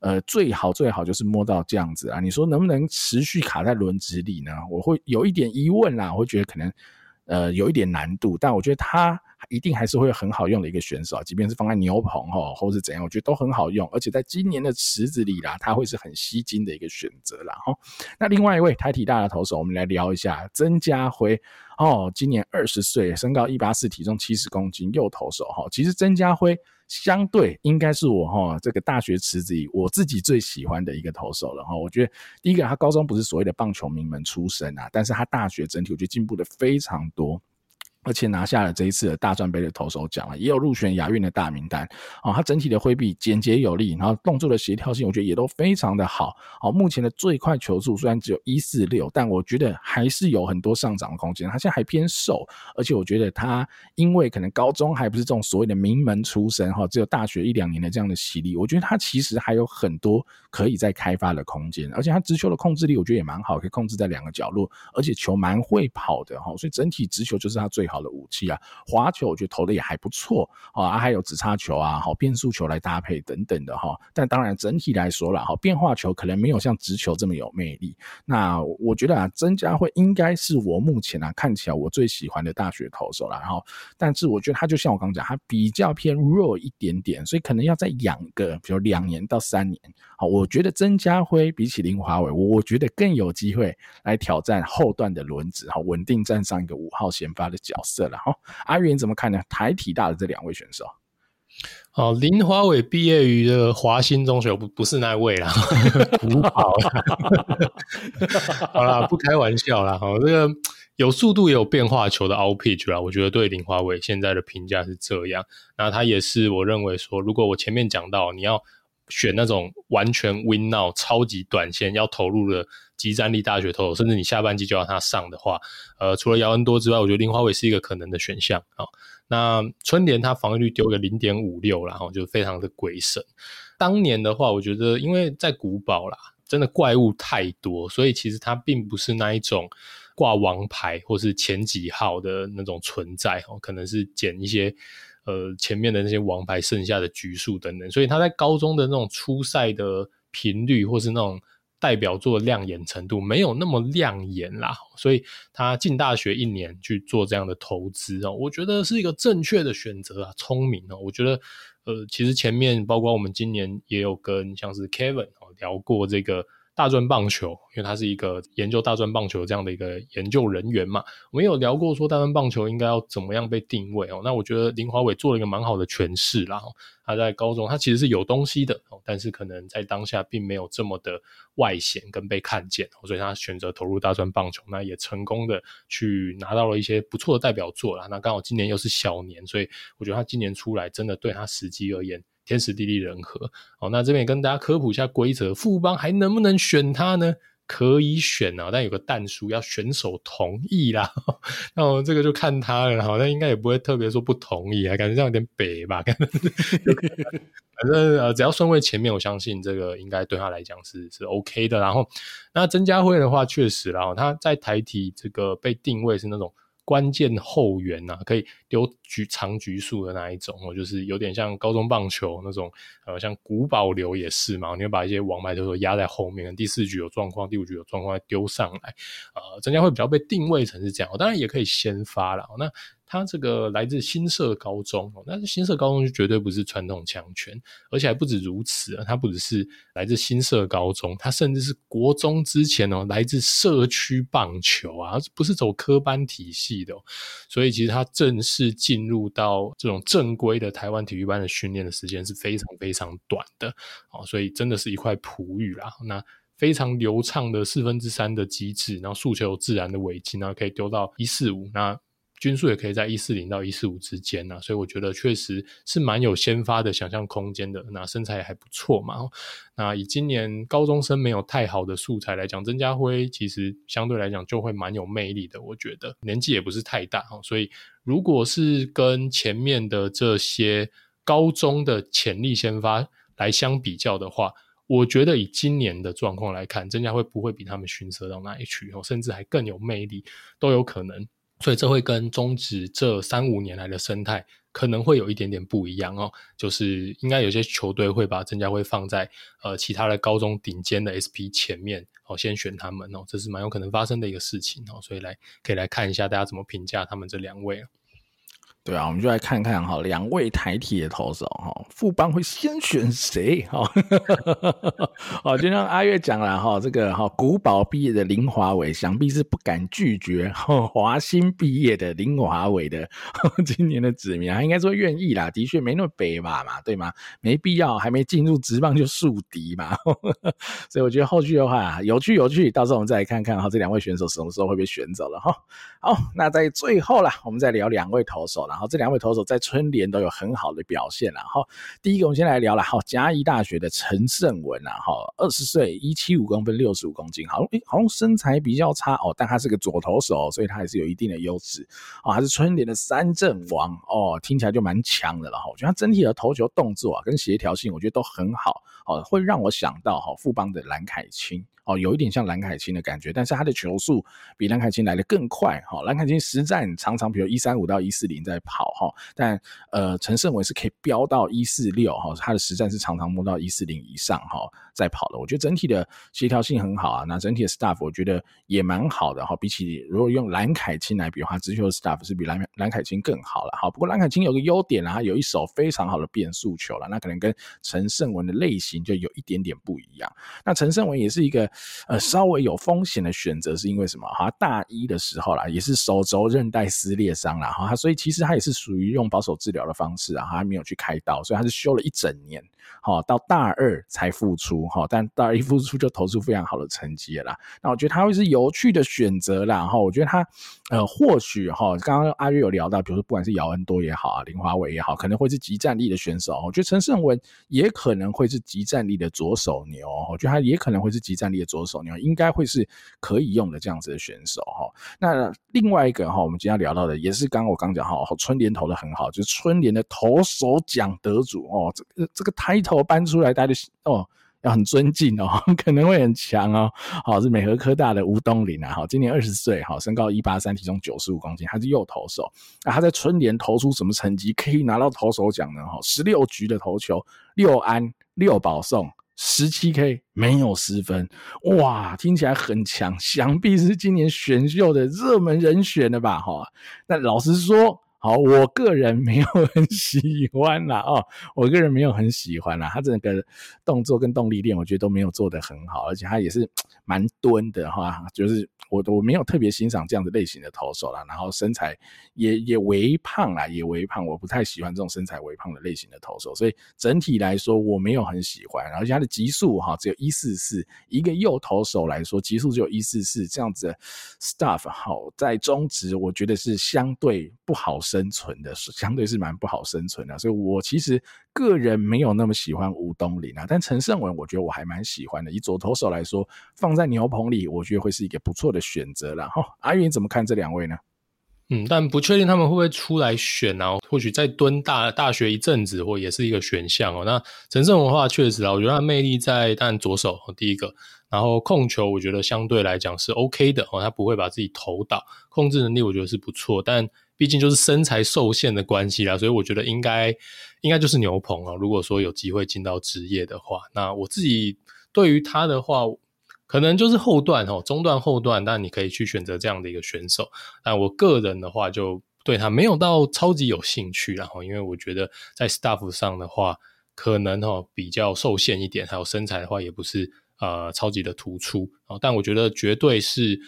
呃，最好最好就是摸到这样子啊。你说能不能持续卡在轮值里呢？我会有一点疑问啦，我会觉得可能，呃，有一点难度。但我觉得他一定还是会很好用的一个选手，即便是放在牛棚哈，或是怎样，我觉得都很好用。而且在今年的池子里啦，他会是很吸睛的一个选择啦。哈。那另外一位台体大的投手，我们来聊一下曾家辉哦，今年二十岁，身高一八四，体重七十公斤，右投手哈。其实曾家辉。相对应该是我哈这个大学池子里我自己最喜欢的一个投手了哈。我觉得第一个他高中不是所谓的棒球名门出身啊，但是他大学整体我觉得进步的非常多。而且拿下了这一次的大专杯的投手奖，也有入选亚运的大名单。哦，他整体的挥臂简洁有力，然后动作的协调性，我觉得也都非常的好。哦，目前的最快球速虽然只有一四六，但我觉得还是有很多上涨的空间。他现在还偏瘦，而且我觉得他因为可能高中还不是这种所谓的名门出身，哈，只有大学一两年的这样的洗礼，我觉得他其实还有很多可以再开发的空间。而且他直球的控制力，我觉得也蛮好，可以控制在两个角落，而且球蛮会跑的，哈，所以整体直球就是他最好的武器啊，滑球我觉得投的也还不错啊，还有直叉球啊，好变速球来搭配等等的哈。但当然整体来说啦，哈，变化球可能没有像直球这么有魅力。那我觉得啊，曾家辉应该是我目前啊看起来我最喜欢的大学投手啦。然后，但是我觉得他就像我刚讲，他比较偏弱一点点，所以可能要再养个比如两年到三年。好，我觉得曾家辉比起林华伟，我觉得更有机会来挑战后段的轮子，好稳定站上一个五号先发的角色了。好，阿元怎么看呢？台体大的这两位选手，哦，林华伟毕业于华新中学，不不是那位啦，古堡啦，好啦，不开玩笑啦。好，这个有速度也有变化球的 out pitch 啦，我觉得对林华伟现在的评价是这样。那他也是我认为说，如果我前面讲到你要选那种完全 win now 超级短线要投入的。即战力大学投手，甚至你下半季就要他上的话，呃，除了姚恩多之外，我觉得林华伟是一个可能的选项啊。那春联他防御率丢个零点五六，然后就非常的鬼神。当年的话，我觉得因为在古堡啦，真的怪物太多，所以其实他并不是那一种挂王牌或是前几号的那种存在哦，可能是捡一些呃前面的那些王牌剩下的局数等等，所以他在高中的那种初赛的频率或是那种。代表作亮眼程度没有那么亮眼啦，所以他进大学一年去做这样的投资哦，我觉得是一个正确的选择啊，聪明哦。我觉得，呃，其实前面包括我们今年也有跟像是 Kevin 哦聊过这个。大专棒球，因为他是一个研究大专棒球这样的一个研究人员嘛，我们有聊过说大专棒球应该要怎么样被定位哦。那我觉得林华伟做了一个蛮好的诠释啦。他在高中他其实是有东西的，但是可能在当下并没有这么的外显跟被看见，所以他选择投入大专棒球，那也成功的去拿到了一些不错的代表作啦。那刚好今年又是小年，所以我觉得他今年出来真的对他时机而言。天时地利人和，好，那这边也跟大家科普一下规则，富邦还能不能选他呢？可以选啊，但有个但书，要选手同意啦。那我这个就看他了，好像应该也不会特别说不同意啊，感觉这样有点北吧。反正呃，只要顺位前面，我相信这个应该对他来讲是是 OK 的。然后，那曾家辉的话，确实啦，他在台体这个被定位是那种。关键后援呐、啊，可以丢局长局数的那一种哦，就是有点像高中棒球那种，呃，像古堡流也是嘛，你会把一些王牌投手压在后面，第四局有状况，第五局有状况丢上来，呃，增加会比较被定位成是这样，当然也可以先发了，那。他这个来自新社高中哦，但是新社高中就绝对不是传统强权，而且还不止如此啊，他不只是来自新社高中，他甚至是国中之前哦，来自社区棒球啊，不是走科班体系的，所以其实他正式进入到这种正规的台湾体育班的训练的时间是非常非常短的哦，所以真的是一块璞玉啦，那非常流畅的四分之三的机制，然后速球自然的尾劲，然后可以丢到一四五那。均数也可以在一四零到一四五之间呐，所以我觉得确实是蛮有先发的想象空间的。那身材也还不错嘛。那以今年高中生没有太好的素材来讲，曾家辉其实相对来讲就会蛮有魅力的。我觉得年纪也不是太大，所以如果是跟前面的这些高中的潜力先发来相比较的话，我觉得以今年的状况来看，曾家辉不会比他们逊色到哪里去哦，甚至还更有魅力都有可能。所以这会跟中职这三五年来的生态可能会有一点点不一样哦，就是应该有些球队会把郑家辉放在呃其他的高中顶尖的 SP 前面哦，先选他们哦，这是蛮有可能发生的一个事情哦，所以来可以来看一下大家怎么评价他们这两位。对啊，我们就来看看哈，两位台铁的投手哈，富邦会先选谁哈？哦，就像阿月讲了哈，这个哈古堡毕业的林华伟，想必是不敢拒绝哈华新毕业的林华伟的 今年的指名，他应该说愿意啦，的确没那么北吧嘛，对吗？没必要，还没进入职棒就树敌嘛，所以我觉得后续的话有趣有趣，到时候我们再来看看哈，这两位选手什么时候会被选走了哈。好，那在最后啦，我们再聊两位投手啦。好这两位投手在春联都有很好的表现，然后第一个我们先来聊了，好，嘉义大学的陈胜文啊，哈，二十岁，一七五公分，六十五公斤，好，诶，好像身材比较差哦，但他是个左投手，所以他还是有一定的优势，啊，他是春联的三振王哦，听起来就蛮强的了哈，我觉得他整体的投球动作啊跟协调性，我觉得都很好，哦，会让我想到哈富邦的蓝凯钦。哦，有一点像蓝凯钦的感觉，但是他的球速比蓝凯钦来的更快。哈，蓝凯钦实战常常比如一三五到一四零在跑哈，但呃陈胜文是可以飙到一四六哈，他的实战是常常摸到一四零以上哈在跑的。我觉得整体的协调性很好啊，那整体的 staff 我觉得也蛮好的哈。比起如果用蓝凯钦来比的话，直球的 staff 是比蓝蓝凯钦更好了哈。不过蓝凯钦有个优点啊，有一手非常好的变速球了，那可能跟陈胜文的类型就有一点点不一样。那陈胜文也是一个呃稍微。有风险的选择是因为什么？哈，大一的时候啦，也是手肘韧带撕裂伤啦，哈，所以其实他也是属于用保守治疗的方式啊，他没有去开刀，所以他是休了一整年。好，到大二才复出，哈，但大二一复出就投出非常好的成绩了啦。那我觉得他会是有趣的选择啦，哈，我觉得他，呃，或许哈，刚刚阿月有聊到，比如说不管是姚恩多也好啊，林华伟也好，可能会是即战力的选手。我觉得陈胜文也可能会是即战力的左手牛，我觉得他也可能会是即战力的左手牛，应该会是可以用的这样子的选手，哈。那另外一个哈，我们今天要聊到的也是刚我刚讲哈，春联投的很好，就是春联的投手奖得主哦，这个这个抬头搬出来，大家哦要很尊敬哦，可能会很强哦。好，是美和科大的吴东林啊，好，今年二十岁，好，身高一八三，体重九十五公斤，他是右投手。那他在春联投出什么成绩可以拿到投手奖呢？哈，十六局的投球，六安六保送，十七 K 没有失分，哇，听起来很强，想必是今年选秀的热门人选了吧？哈，那老实说。好，我个人没有很 喜欢啦，哦，我个人没有很喜欢啦，他整个动作跟动力链，我觉得都没有做得很好，而且他也是 蛮蹲的哈，就是我我没有特别欣赏这样的类型的投手啦，然后身材也也微胖啦，也微胖，我不太喜欢这种身材微胖的类型的投手，所以整体来说我没有很喜欢，而且他的极速哈只有一四四，一个右投手来说极速只有一四四，这样子的 stuff 好在中职我觉得是相对不好生存的，相对是蛮不好生存的，所以我其实个人没有那么喜欢吴东林啊，但陈胜文我觉得我还蛮喜欢的。以左投手来说，放在牛棚里，我觉得会是一个不错的选择了。哈，阿云怎么看这两位呢？嗯，但不确定他们会不会出来选啊？或许再蹲大大学一阵子，或也是一个选项哦。那陈胜文的话，确实啊，我觉得他魅力在，但左手第一个，然后控球我觉得相对来讲是 OK 的哦，他不会把自己投倒，控制能力我觉得是不错，但。毕竟就是身材受限的关系啦，所以我觉得应该应该就是牛棚啊。如果说有机会进到职业的话，那我自己对于他的话，可能就是后段哦，中段后段，但你可以去选择这样的一个选手。但我个人的话，就对他没有到超级有兴趣，然后因为我觉得在 staff 上的话，可能哦比较受限一点，还有身材的话也不是呃超级的突出哦。但我觉得绝对是。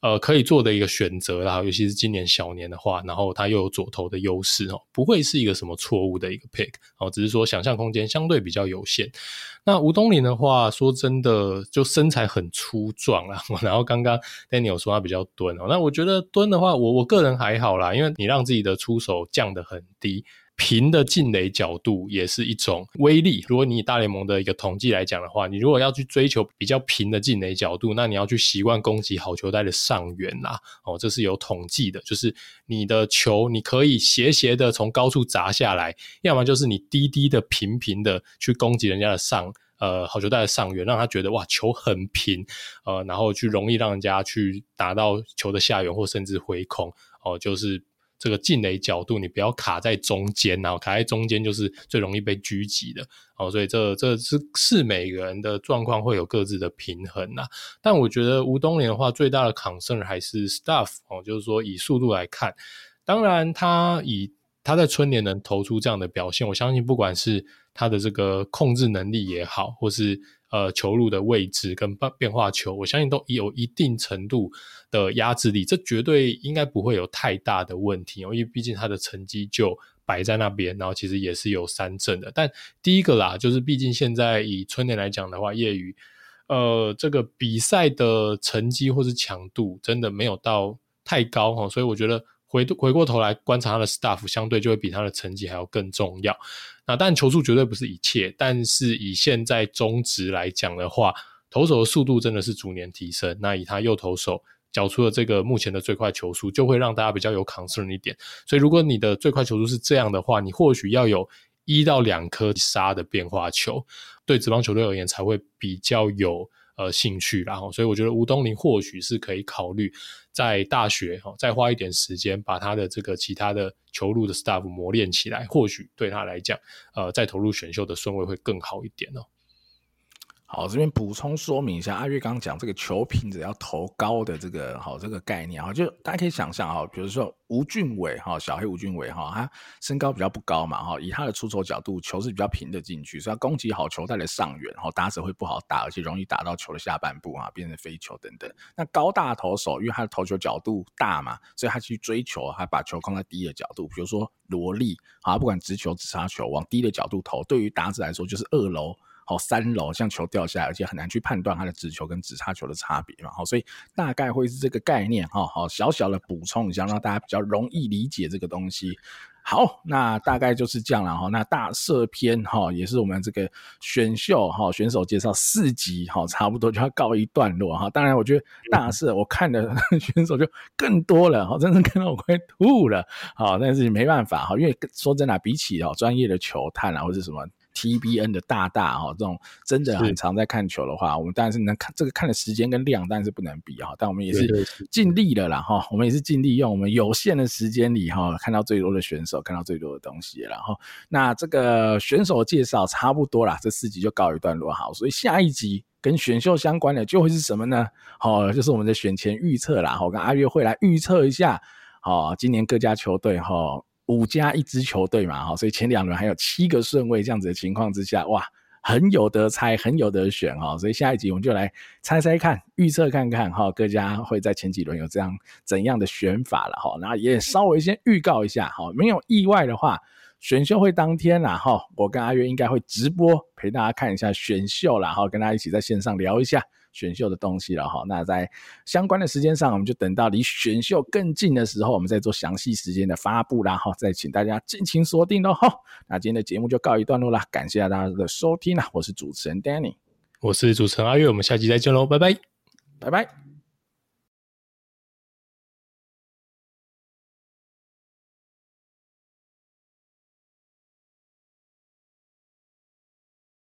呃，可以做的一个选择啦，尤其是今年小年的话，然后他又有左投的优势哦，不会是一个什么错误的一个 pick 哦，只是说想象空间相对比较有限。那吴东林的话，说真的，就身材很粗壮啦，然后刚刚 Daniel 说他比较蹲哦，那我觉得蹲的话，我我个人还好啦，因为你让自己的出手降得很低。平的进垒角度也是一种威力。如果你以大联盟的一个统计来讲的话，你如果要去追求比较平的进垒角度，那你要去习惯攻击好球带的上缘啦。哦，这是有统计的，就是你的球你可以斜斜的从高处砸下来，要么就是你低低的平平的去攻击人家的上呃好球带的上缘，让他觉得哇球很平，呃，然后去容易让人家去打到球的下缘或甚至回空哦，就是。这个进垒角度，你不要卡在中间，然后卡在中间就是最容易被狙击的哦。所以这这是是每个人的状况会有各自的平衡呐。但我觉得吴东林的话，最大的 concern 还是 stuff 哦，就是说以速度来看，当然他以他在春年能投出这样的表现，我相信不管是他的这个控制能力也好，或是呃球路的位置跟变变化球，我相信都有一定程度的压制力，这绝对应该不会有太大的问题，因为毕竟他的成绩就摆在那边，然后其实也是有三振的。但第一个啦，就是毕竟现在以春年来讲的话，业余呃这个比赛的成绩或是强度真的没有到太高哈，所以我觉得。回回过头来观察他的 staff，相对就会比他的成绩还要更重要。那但球速绝对不是一切，但是以现在中职来讲的话，投手的速度真的是逐年提升。那以他右投手缴出了这个目前的最快球速，就会让大家比较有 concern 一点。所以如果你的最快球速是这样的话，你或许要有一到两颗杀的变化球，对职棒球队而言才会比较有。呃，兴趣，然后，所以我觉得吴东林或许是可以考虑在大学哈，再花一点时间把他的这个其他的球路的 stuff 磨练起来，或许对他来讲，呃，再投入选秀的顺位会更好一点哦。好，这边补充说明一下，阿月刚刚讲这个球品只要投高的这个好这个概念哈，就大家可以想象哈，比如说吴俊伟哈，小黑吴俊伟哈，他身高比较不高嘛哈，以他的出手角度，球是比较平的进去，所以他攻击好球带来上远，然后，打者会不好打，而且容易打到球的下半部啊，变成飞球等等。那高大投手，因为他的投球角度大嘛，所以他去追求，他把球控在低的角度，比如说罗力啊，不管直球直杀球往低的角度投，对于打者来说就是二楼。好，三楼像球掉下来，而且很难去判断它的直球跟直插球的差别嘛。好，所以大概会是这个概念哈。好，小小的补充一下，让大家比较容易理解这个东西。好，那大概就是这样了哈。那大社篇哈，也是我们这个选秀哈选手介绍四集哈，差不多就要告一段落哈。当然，我觉得大社我看的 选手就更多了哈，真的看到我快吐了。好，但是没办法哈，因为说真的，比起哦专业的球探啊或者什么。TBN 的大大哈，这种真的很常在看球的话，我们当然是能看这个看的时间跟量，当然是不能比哈。但我们也是尽力了啦哈，我们也是尽力用我们有限的时间里哈，看到最多的选手，看到最多的东西。然后那这个选手介绍差不多啦，这四集就告一段落好。所以下一集跟选秀相关的就会是什么呢？好，就是我们的选前预测啦。我跟阿月会来预测一下，好，今年各家球队哈。五加一支球队嘛，哈，所以前两轮还有七个顺位这样子的情况之下，哇，很有得猜，很有得选哈，所以下一集我们就来猜猜看，预测看看哈，各家会在前几轮有这样怎样的选法了哈，那也稍微先预告一下哈，没有意外的话，选秀会当天啦哈，我跟阿月应该会直播陪大家看一下选秀啦，哈，跟大家一起在线上聊一下。选秀的东西了哈，那在相关的时间上，我们就等到离选秀更近的时候，我们再做详细时间的发布啦哈，再请大家尽情锁定喽哈。那今天的节目就告一段落啦，感谢大家的收听啦，我是主持人 Danny，我是主持人阿月，我们下期再见喽，拜拜，拜拜。